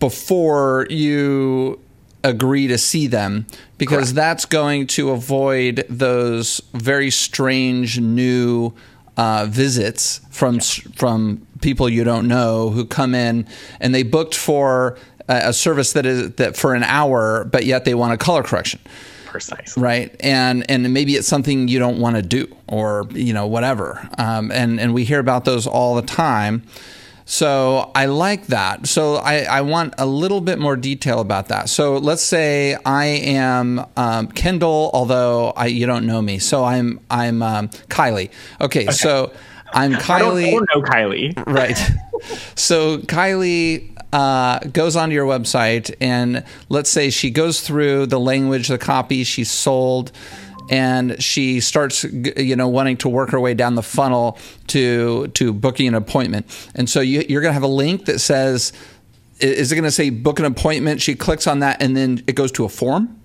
before you agree to see them because Correct. that's going to avoid those very strange new uh, visits from yeah. from people you don't know who come in and they booked for a, a service that is that for an hour, but yet they want a color correction. Precisely. Right, and and maybe it's something you don't want to do, or you know whatever. Um, and and we hear about those all the time. So I like that. So I, I, want a little bit more detail about that. So let's say I am um, Kendall, although I, you don't know me. So I'm I'm um, Kylie. Okay, okay, so I'm Kylie. I don't, know Kylie. Right. so Kylie uh, goes onto your website, and let's say she goes through the language, the copy she sold and she starts you know wanting to work her way down the funnel to to booking an appointment and so you, you're going to have a link that says is it going to say book an appointment she clicks on that and then it goes to a form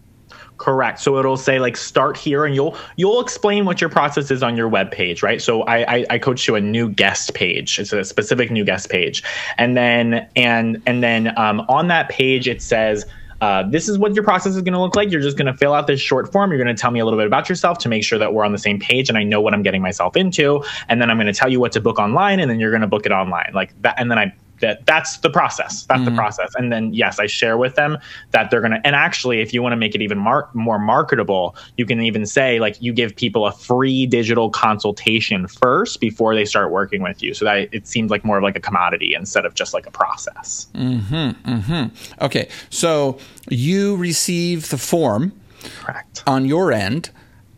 Correct. So it'll say like start here, and you'll you'll explain what your process is on your web page, right? So I, I I coach to a new guest page. It's a specific new guest page, and then and and then um, on that page it says uh, this is what your process is going to look like. You're just going to fill out this short form. You're going to tell me a little bit about yourself to make sure that we're on the same page and I know what I'm getting myself into. And then I'm going to tell you what to book online, and then you're going to book it online, like that. And then I that that's the process. That's mm-hmm. the process. And then yes i share with them that they're going to and actually if you want to make it even mar- more marketable you can even say like you give people a free digital consultation first before they start working with you. So that it seems like more of like a commodity instead of just like a process. Mm-hmm, mm-hmm. okay so you receive the form correct. on your end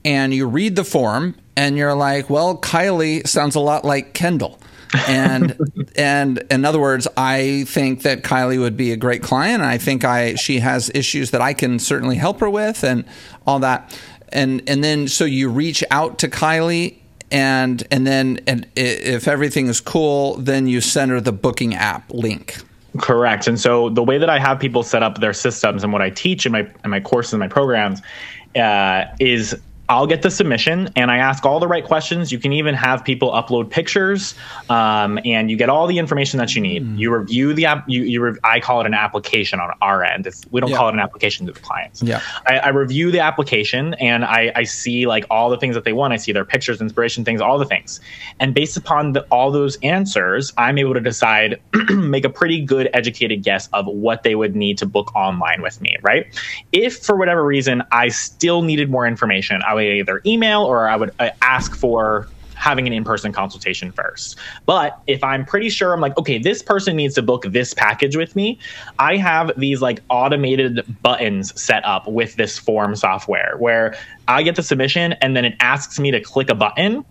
and you read the form and you're like well kylie sounds a lot like kendall and and in other words, I think that Kylie would be a great client. I think I she has issues that I can certainly help her with, and all that. And and then so you reach out to Kylie, and and then and if everything is cool, then you send her the booking app link. Correct. And so the way that I have people set up their systems and what I teach in my in my courses and my programs uh, is I'll get the submission and I ask all the right questions. You can even have people upload pictures, um, and you get all the information that you need. Mm. You review the app. You, you I call it an application on our end. It's, we don't yeah. call it an application to the clients. Yeah. I, I review the application and I, I, see like all the things that they want. I see their pictures, inspiration things, all the things, and based upon the, all those answers, I'm able to decide, make a pretty good educated guess of what they would need to book online with me. Right. If for whatever reason I still needed more information, I would would either email or I would uh, ask for having an in-person consultation first. But if I'm pretty sure I'm like, okay, this person needs to book this package with me, I have these like automated buttons set up with this form software where I get the submission and then it asks me to click a button.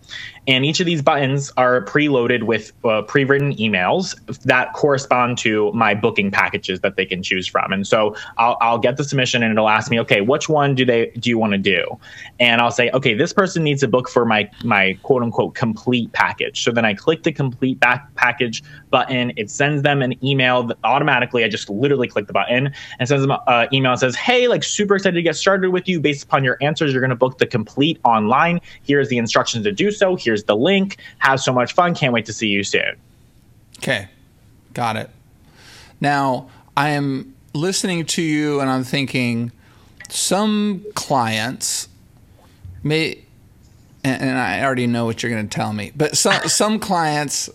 And each of these buttons are preloaded with uh, pre written emails that correspond to my booking packages that they can choose from. And so I'll, I'll get the submission and it'll ask me, okay, which one do they do you want to do? And I'll say, okay, this person needs to book for my my quote unquote complete package. So then I click the complete back package button. It sends them an email that automatically. I just literally click the button and sends them an email and says, hey, like super excited to get started with you based upon your answers. You're going to book the complete online. Here's the instructions to do so. Here's the link. Have so much fun. Can't wait to see you soon. Okay. Got it. Now, I am listening to you and I'm thinking some clients may and, I already know what you're going to tell me. But some some clients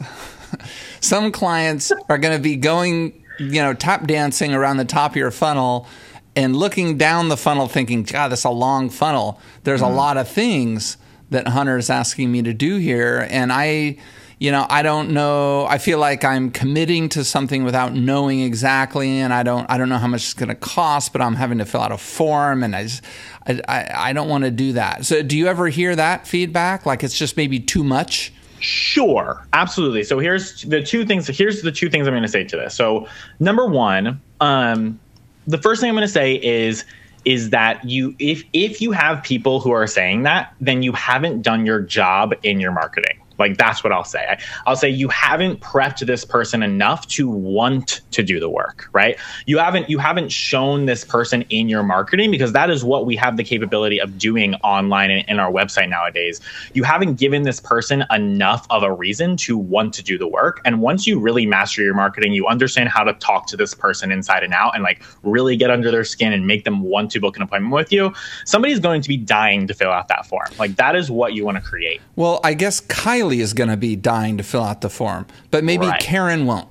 some clients are going to be going, you know, tap dancing around the top of your funnel and looking down the funnel thinking, God, that's a long funnel. There's mm-hmm. a lot of things that Hunter is asking me to do here. And I, you know, I don't know. I feel like I'm committing to something without knowing exactly, and I don't, I don't know how much it's going to cost. But I'm having to fill out a form, and I, just, I, I, I don't want to do that. So, do you ever hear that feedback? Like it's just maybe too much? Sure, absolutely. So here's the two things. Here's the two things I'm going to say to this. So number one, um, the first thing I'm going to say is is that you if if you have people who are saying that, then you haven't done your job in your marketing. Like that's what I'll say. I, I'll say you haven't prepped this person enough to want to do the work, right? You haven't you haven't shown this person in your marketing because that is what we have the capability of doing online and in our website nowadays. You haven't given this person enough of a reason to want to do the work. And once you really master your marketing, you understand how to talk to this person inside and out and like really get under their skin and make them want to book an appointment with you. Somebody's going to be dying to fill out that form. Like that is what you want to create. Well, I guess Kyle is going to be dying to fill out the form, but maybe right. Karen won't.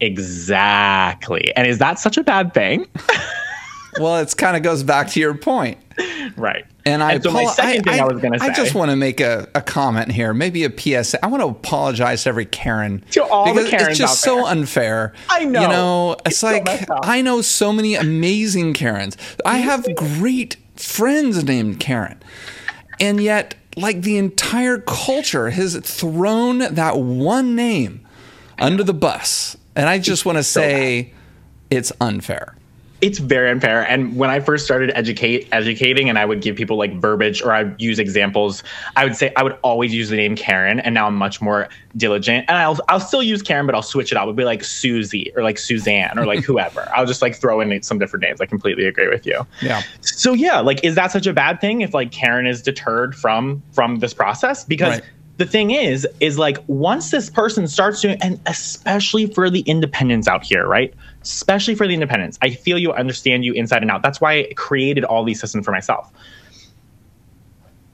Exactly. And is that such a bad thing? well, it kind of goes back to your point. Right. And I, and so apo- I, I, I, I, just want to make a, a, comment here, maybe a PSA. I want to apologize to every Karen. To all the Karens It's just so unfair. I know. You know, it's, it's like so I know so many amazing Karens. I have great friends named Karen. And yet like the entire culture has thrown that one name under the bus. And I just want to say it's unfair it's very unfair. And when I first started educate educating, and I would give people like verbiage or I'd use examples, I would say I would always use the name Karen, and now I'm much more diligent. And I'll I'll still use Karen, but I'll switch it out. It would be like Susie or like Suzanne or like whoever. I'll just like throw in some different names. I completely agree with you. Yeah. So yeah, like is that such a bad thing if like Karen is deterred from from this process because. Right the thing is is like once this person starts doing and especially for the independents out here right especially for the independents. I feel you understand you inside and out. That's why i created all these systems for myself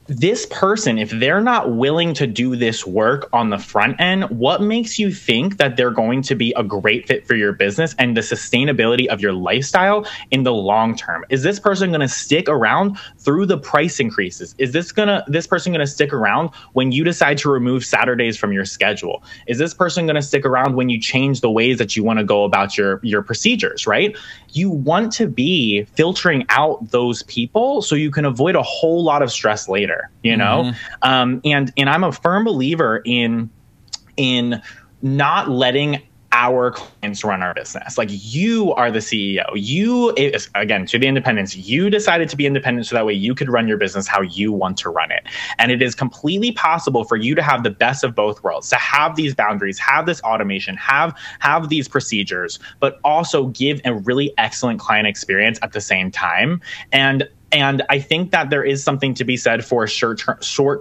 this person, if they're not willing to do this work on the front end, what makes you think that they're going to be a great fit for your business and the sustainability of your lifestyle in the long term? Is this person going to stick around through the price increases? Is this going to this person going to stick around when you decide to remove Saturdays from your schedule? Is this person going to stick around when you change the ways that you want to go about your your procedures, right? You want to be filtering out those people so you can avoid a whole lot of stress later you know mm-hmm. um, and and i'm a firm believer in in not letting our clients run our business. Like you are the CEO. You again to the independence. You decided to be independent so that way you could run your business how you want to run it. And it is completely possible for you to have the best of both worlds. To have these boundaries, have this automation, have have these procedures, but also give a really excellent client experience at the same time. And and I think that there is something to be said for short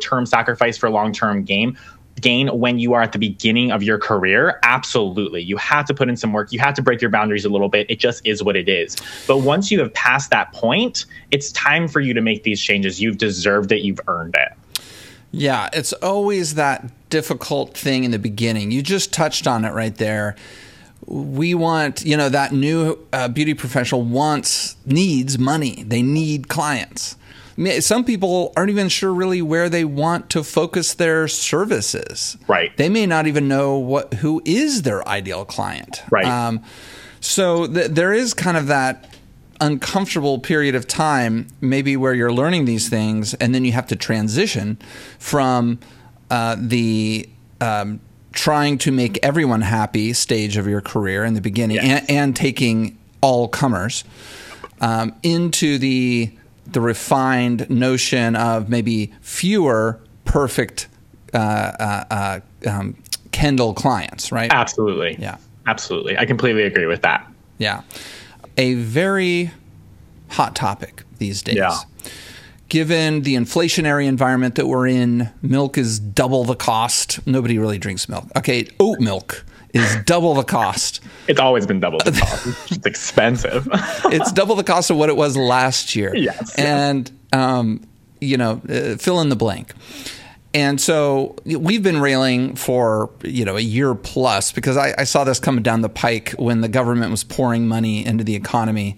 term, sacrifice for long term gain gain when you are at the beginning of your career. Absolutely. You have to put in some work. You have to break your boundaries a little bit. It just is what it is. But once you have passed that point it's time for you to make these changes. You've deserved it. You've earned it. Yeah it's always that difficult thing in the beginning. You just touched on it right there we want you know that new uh, beauty professional wants needs money they need clients some people aren't even sure really where they want to focus their services. Right. They may not even know what who is their ideal client. Right. Um, so th- there is kind of that uncomfortable period of time, maybe where you're learning these things, and then you have to transition from uh, the um, trying to make everyone happy stage of your career in the beginning, yes. and, and, taking all comers um, into the the refined notion of maybe fewer perfect uh, uh, uh, um, Kendall clients, right? Absolutely. Yeah. Absolutely. I completely agree with that. Yeah. A very hot topic these days. Yeah. Given the inflationary environment that we're in, milk is double the cost. Nobody really drinks milk. Okay, oat milk is double the cost. It's always been double the cost. It's expensive. it's double the cost of what it was last year. Yes. And, um, you know, uh, fill in the blank. And so we've been railing for you know a year plus because I, I, saw this coming down the pike when the government was pouring money into the economy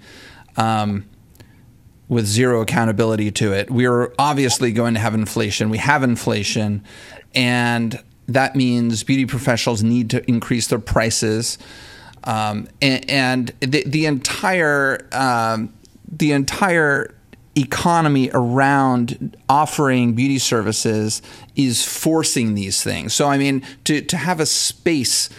um, with zero accountability to it. We are obviously going to have inflation. We have inflation, and that means beauty professionals need to increase their prices. Um, and, and the, the entire um, the entire economy around offering beauty services is forcing these things. So, I mean, to, to have a space,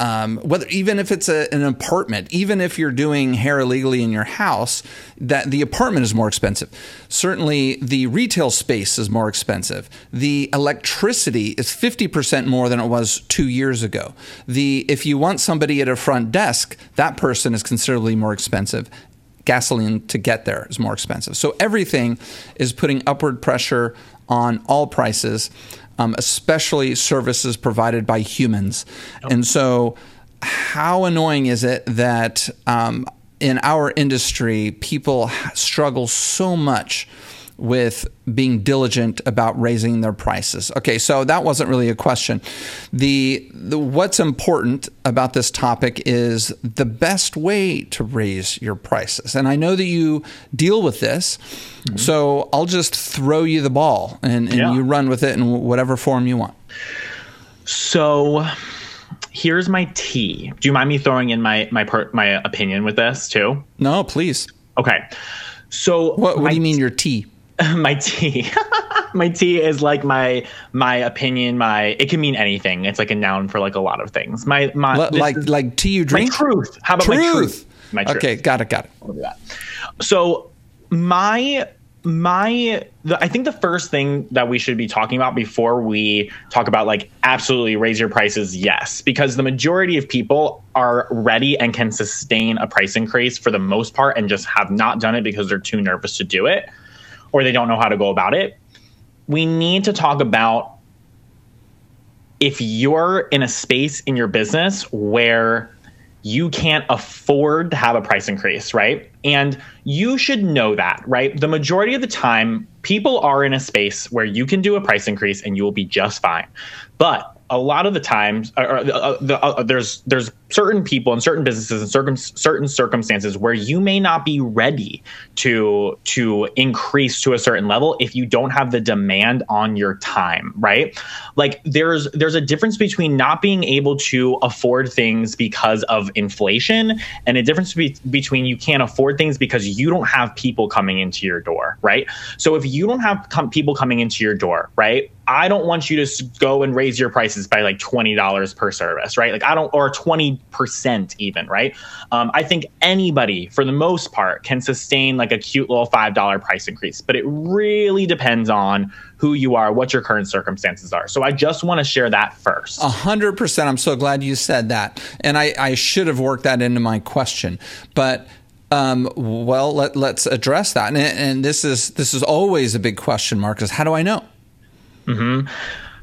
um, whether even if it's a, an apartment, even if you're doing hair illegally in your house, that the apartment is more expensive. Certainly, the retail space is more expensive. The electricity is 50% more than it was two years ago. The if you want somebody at a front desk, that person is considerably more expensive gasoline to get there is more expensive. So everything is putting upward pressure on all prices, um, especially services provided by humans. Yep. And so, how annoying is it that um, in our industry, people struggle so much with being diligent about raising their prices. Okay, so that wasn't really a question. The, the, what's important about this topic is the best way to raise your prices. And I know that you deal with this, mm-hmm. so I'll just throw you the ball and, and yeah. you run with it in whatever form you want. So here's my tea. Do you mind me throwing in my my per, my opinion with this too? No, please. Okay. So what, what do you mean your tea? my tea. My tea is like my my opinion my it can mean anything. It's like a noun for like a lot of things. My my L- like is, like tea you drink? My truth. How about truth. my truth. my truth. okay got it got it. I'll do that. so my my the, i think the first thing that we should be talking about before we talk about like absolutely raise your prices yes. Because the majority of people are ready and can sustain a price increase for the most part and just have not done it because they're too nervous to do it or they don't know how to go about it. We need to talk about if you're in a space in your business where you can't afford to have a price increase, right? And you should know that, right? The majority of the time, people are in a space where you can do a price increase and you will be just fine. But a lot of the times, uh, uh, the, uh, there's there's certain people and certain businesses and certain certain circumstances where you may not be ready to to increase to a certain level if you don't have the demand on your time, right? Like there's there's a difference between not being able to afford things because of inflation and a difference be- between you can't afford things because you don't have people coming into your door, right? So if you don't have com- people coming into your door, right? I don't want you to go and raise your prices by like $20 per service, right? Like I don't, or 20% even, right? Um, I think anybody, for the most part, can sustain like a cute little $5 price increase, but it really depends on who you are, what your current circumstances are. So I just want to share that first. A hundred percent. I'm so glad you said that. And I, I should have worked that into my question, but um, well, let, us address that. And, and this is this is always a big question mark. Is how do I know? Mm-hmm.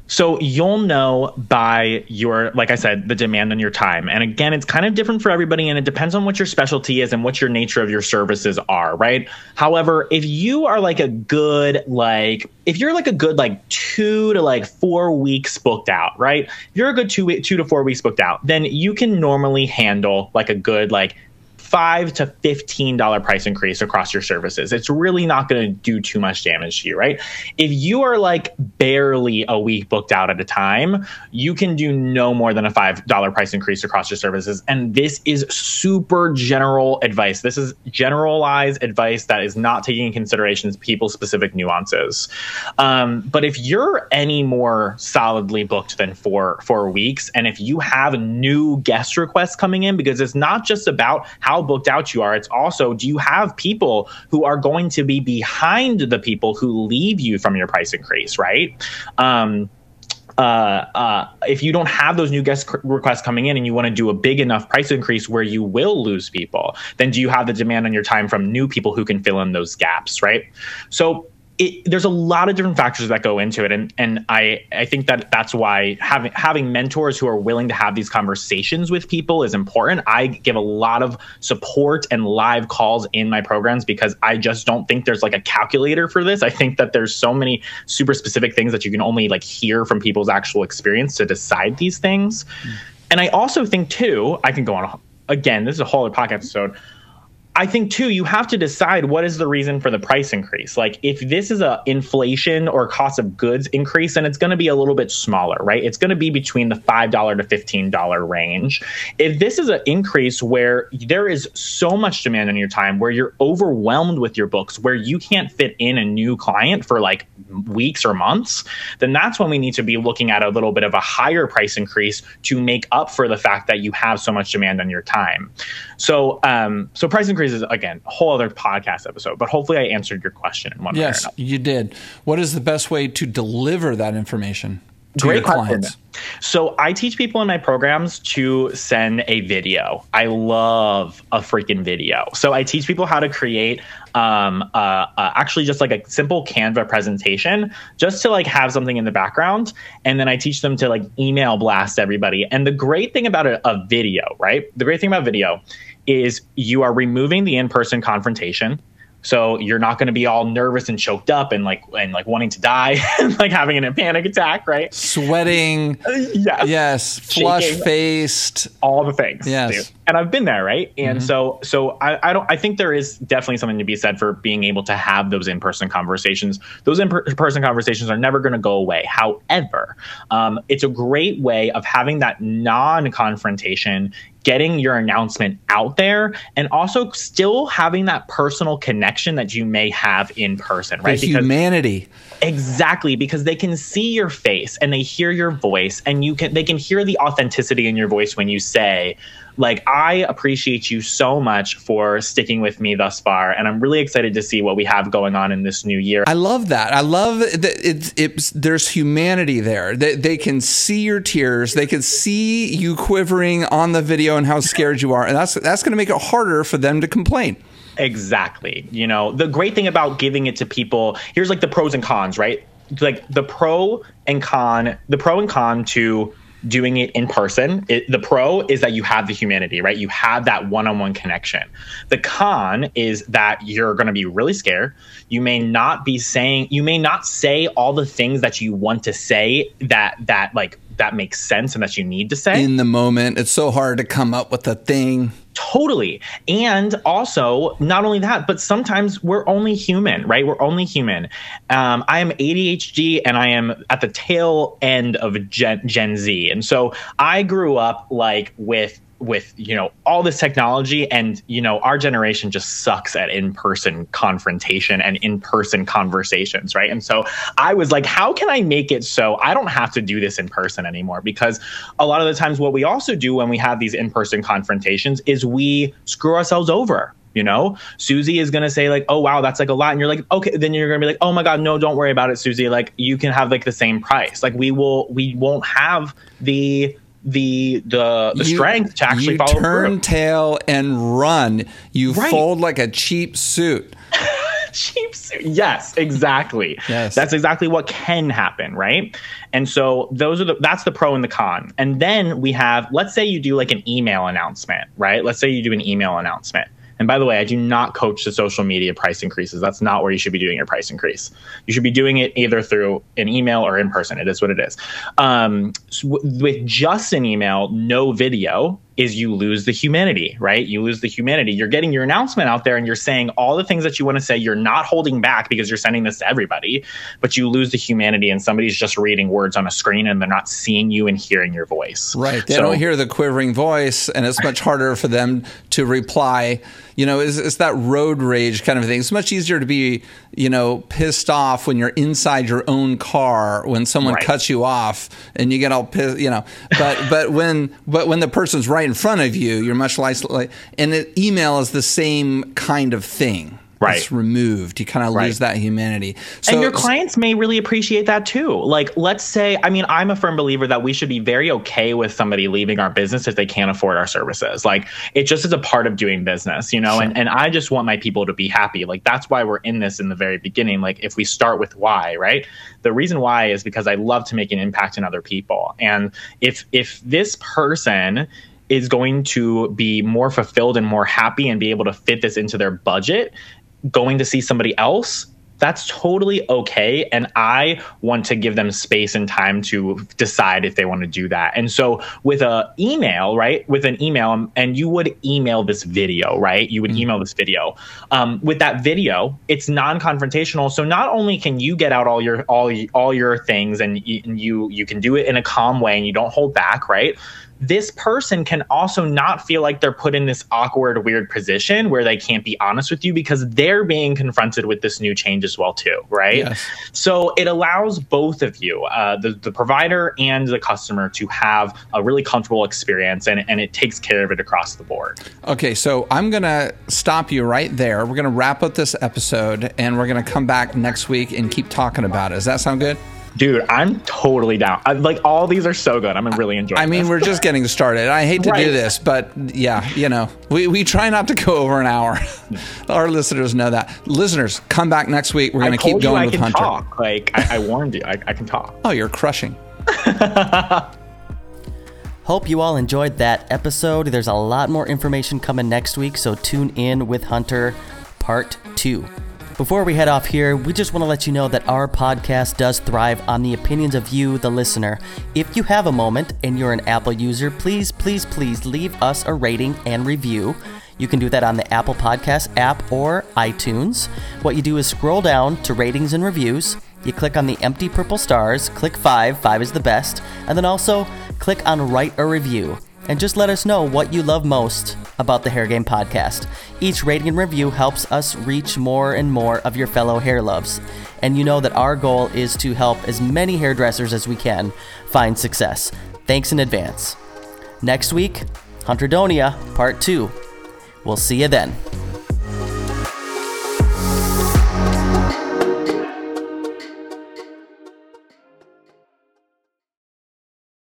So you'll know by your, like I said, the demand on your time. And again, it's kind of different for everybody and it depends on what your specialty is and what your nature of your services are, right? However, if you are like a good, like, if you're like a good, like two to like four weeks booked out, right? If you're a good two, two to four weeks booked out, then you can normally handle like a good, like five to fifteen dollar price increase across your services. It's really not going to do too much damage to you, right? If you are like barely a week booked out at a time, you can do no more than a five dollar price increase across your services. And this is super general advice. This is generalized advice that is not taking into consideration people specific nuances. Um, but if you're any more solidly booked than four four weeks, and if you have new guest requests coming in, because it's not just about how booked out you are. It's also, do you have people who are going to be behind the people who leave you from your price increase, right? Um, uh, uh, if you don't have those new guest requests coming in and you want to do a big enough price increase where you will lose people, then do you have the demand on your time from new people who can fill in those gaps, right? So it, there's a lot of different factors that go into it, and and I I think that that's why having having mentors who are willing to have these conversations with people is important. I give a lot of support and live calls in my programs because I just don't think there's like a calculator for this. I think that there's so many super specific things that you can only like hear from people's actual experience to decide these things. Mm. And I also think too, I can go on again. This is a whole other podcast episode I think too, you have to decide what is the reason for the price increase. Like if this is a inflation or cost of goods increase, then it's going to be a little bit smaller, right? It's going to be between the five dollar to fifteen dollar range. If this is an increase where there is so much demand on your time, where you're overwhelmed with your books, where you can't fit in a new client for like weeks or months, then that's when we need to be looking at a little bit of a higher price increase to make up for the fact that you have so much demand on your time. So, um, so price increases again a whole other podcast episode, but hopefully I answered your question in one. Yes, you did. What is the best way to deliver that information? Great clients? So I teach people in my programs to send a video. I love a freaking video. So I teach people how to create um, uh, uh, actually just like a simple Canva presentation, just to like have something in the background, and then I teach them to like email blast everybody. And the great thing about a, a video, right? The great thing about video is you are removing the in-person confrontation so you're not going to be all nervous and choked up and like and like wanting to die and like having a panic attack, right? Sweating. yes. Yes. Flush faced. All the things. Yes. Dude. And I've been there, right? And mm-hmm. so so I, I don't I think there is definitely something to be said for being able to have those in-person conversations. Those in-person conversations are never going to go away. However, um, it's a great way of having that non-confrontation getting your announcement out there and also still having that personal connection that you may have in person, right? The because, humanity. Exactly, because they can see your face and they hear your voice and you can they can hear the authenticity in your voice when you say, like I appreciate you so much for sticking with me thus far, and I'm really excited to see what we have going on in this new year. I love that. I love that it's, it's there's humanity there. They, they can see your tears. They can see you quivering on the video and how scared you are, and that's that's going to make it harder for them to complain. Exactly. You know, the great thing about giving it to people, here's like the pros and cons, right? Like the pro and con, the pro and con to doing it in person. It, the pro is that you have the humanity, right? You have that one-on-one connection. The con is that you're going to be really scared. You may not be saying, you may not say all the things that you want to say that that like that makes sense and that you need to say in the moment. It's so hard to come up with a thing. Totally. And also, not only that, but sometimes we're only human, right? We're only human. Um, I am ADHD and I am at the tail end of Gen, Gen Z. And so I grew up like with with you know all this technology and you know our generation just sucks at in-person confrontation and in-person conversations right? And so i was like how can i make it so i don't have to do this in person anymore? Because a lot of the times what we also do when we have these in-person confrontations is we screw ourselves over you know? Susie is going to say like oh wow that's like a lot. And you're like okay then you're going to be like oh my god no don't worry about it susie. Like you can have like the same price. Like we will we won't have the the the, the you, strength to actually you follow turn through. tail and run. You right. fold like a cheap suit. cheap suit. Yes, exactly. yes. That's exactly what can happen, right? And so those are the that's the pro and the con. And then we have let's say you do like an email announcement, right? Let's say you do an email announcement. And by the way, I do not coach the social media price increases. That's not where you should be doing your price increase. You should be doing it either through an email or in person. It is what it is. Um, so with just an email, no video, is you lose the humanity, right? You lose the humanity. You're getting your announcement out there and you're saying all the things that you want to say. You're not holding back because you're sending this to everybody, but you lose the humanity and somebody's just reading words on a screen and they're not seeing you and hearing your voice. Right. They so, don't hear the quivering voice and it's much harder for them to reply. You know, it's, it's that road rage kind of thing. It's much easier to be, you know, pissed off when you're inside your own car when someone right. cuts you off and you get all pissed, you know. But but when but when the person's right in front of you, you're much less like and the email is the same kind of thing right. it's removed. You kind of right. lose that humanity. So, and your clients may really appreciate that too. Like, let's say, I mean, I'm a firm believer that we should be very okay with somebody leaving our business if they can't afford our services. Like, it just is a part of doing business, you know. Sure. And and I just want my people to be happy. Like, that's why we're in this in the very beginning. Like, if we start with why, right? The reason why is because I love to make an impact in other people. And if if this person is going to be more fulfilled and more happy and be able to fit this into their budget going to see somebody else that's totally okay. And i want to give them space and time to decide if they want to do that. And so with a email right with an email um, and you would email this video right? You would mm-hmm. email this video. Um, with that video it's non-confrontational. So not only can you get out all your all all your things and and you you can do it in a calm way and you don't hold back right this person can also not feel like they're put in this awkward, weird position where they can't be honest with you because they're being confronted with this new change as well too, right? Yes. So it allows both of you, uh, the the provider and the customer, to have a really comfortable experience, and and it takes care of it across the board. Okay, so I'm gonna stop you right there. We're gonna wrap up this episode, and we're gonna come back next week and keep talking about it. Does that sound good? Dude, I'm totally down. I, like all these are so good. I'm really enjoying. I mean, this. we're just getting started. I hate to right. do this, but yeah, you know, we, we try not to go over an hour. Our listeners know that. Listeners, come back next week. We're going to keep going with Hunter. Talk. Like I, I warned you, I, I can talk. Oh, you're crushing. Hope you all enjoyed that episode. There's a lot more information coming next week, so tune in with Hunter Part 2. Before we head off here, we just want to let you know that our podcast does thrive on the opinions of you, the listener. If you have a moment and you're an Apple user, please, please, please leave us a rating and review. You can do that on the Apple Podcast app or iTunes. What you do is scroll down to ratings and reviews. You click on the empty purple stars, click five, five is the best, and then also click on write a review and just let us know what you love most about the Hair Game podcast. Each rating and review helps us reach more and more of your fellow hair loves. And you know that our goal is to help as many hairdressers as we can find success. Thanks in advance. Next week, Hunter Donia Part 2. We'll see you then.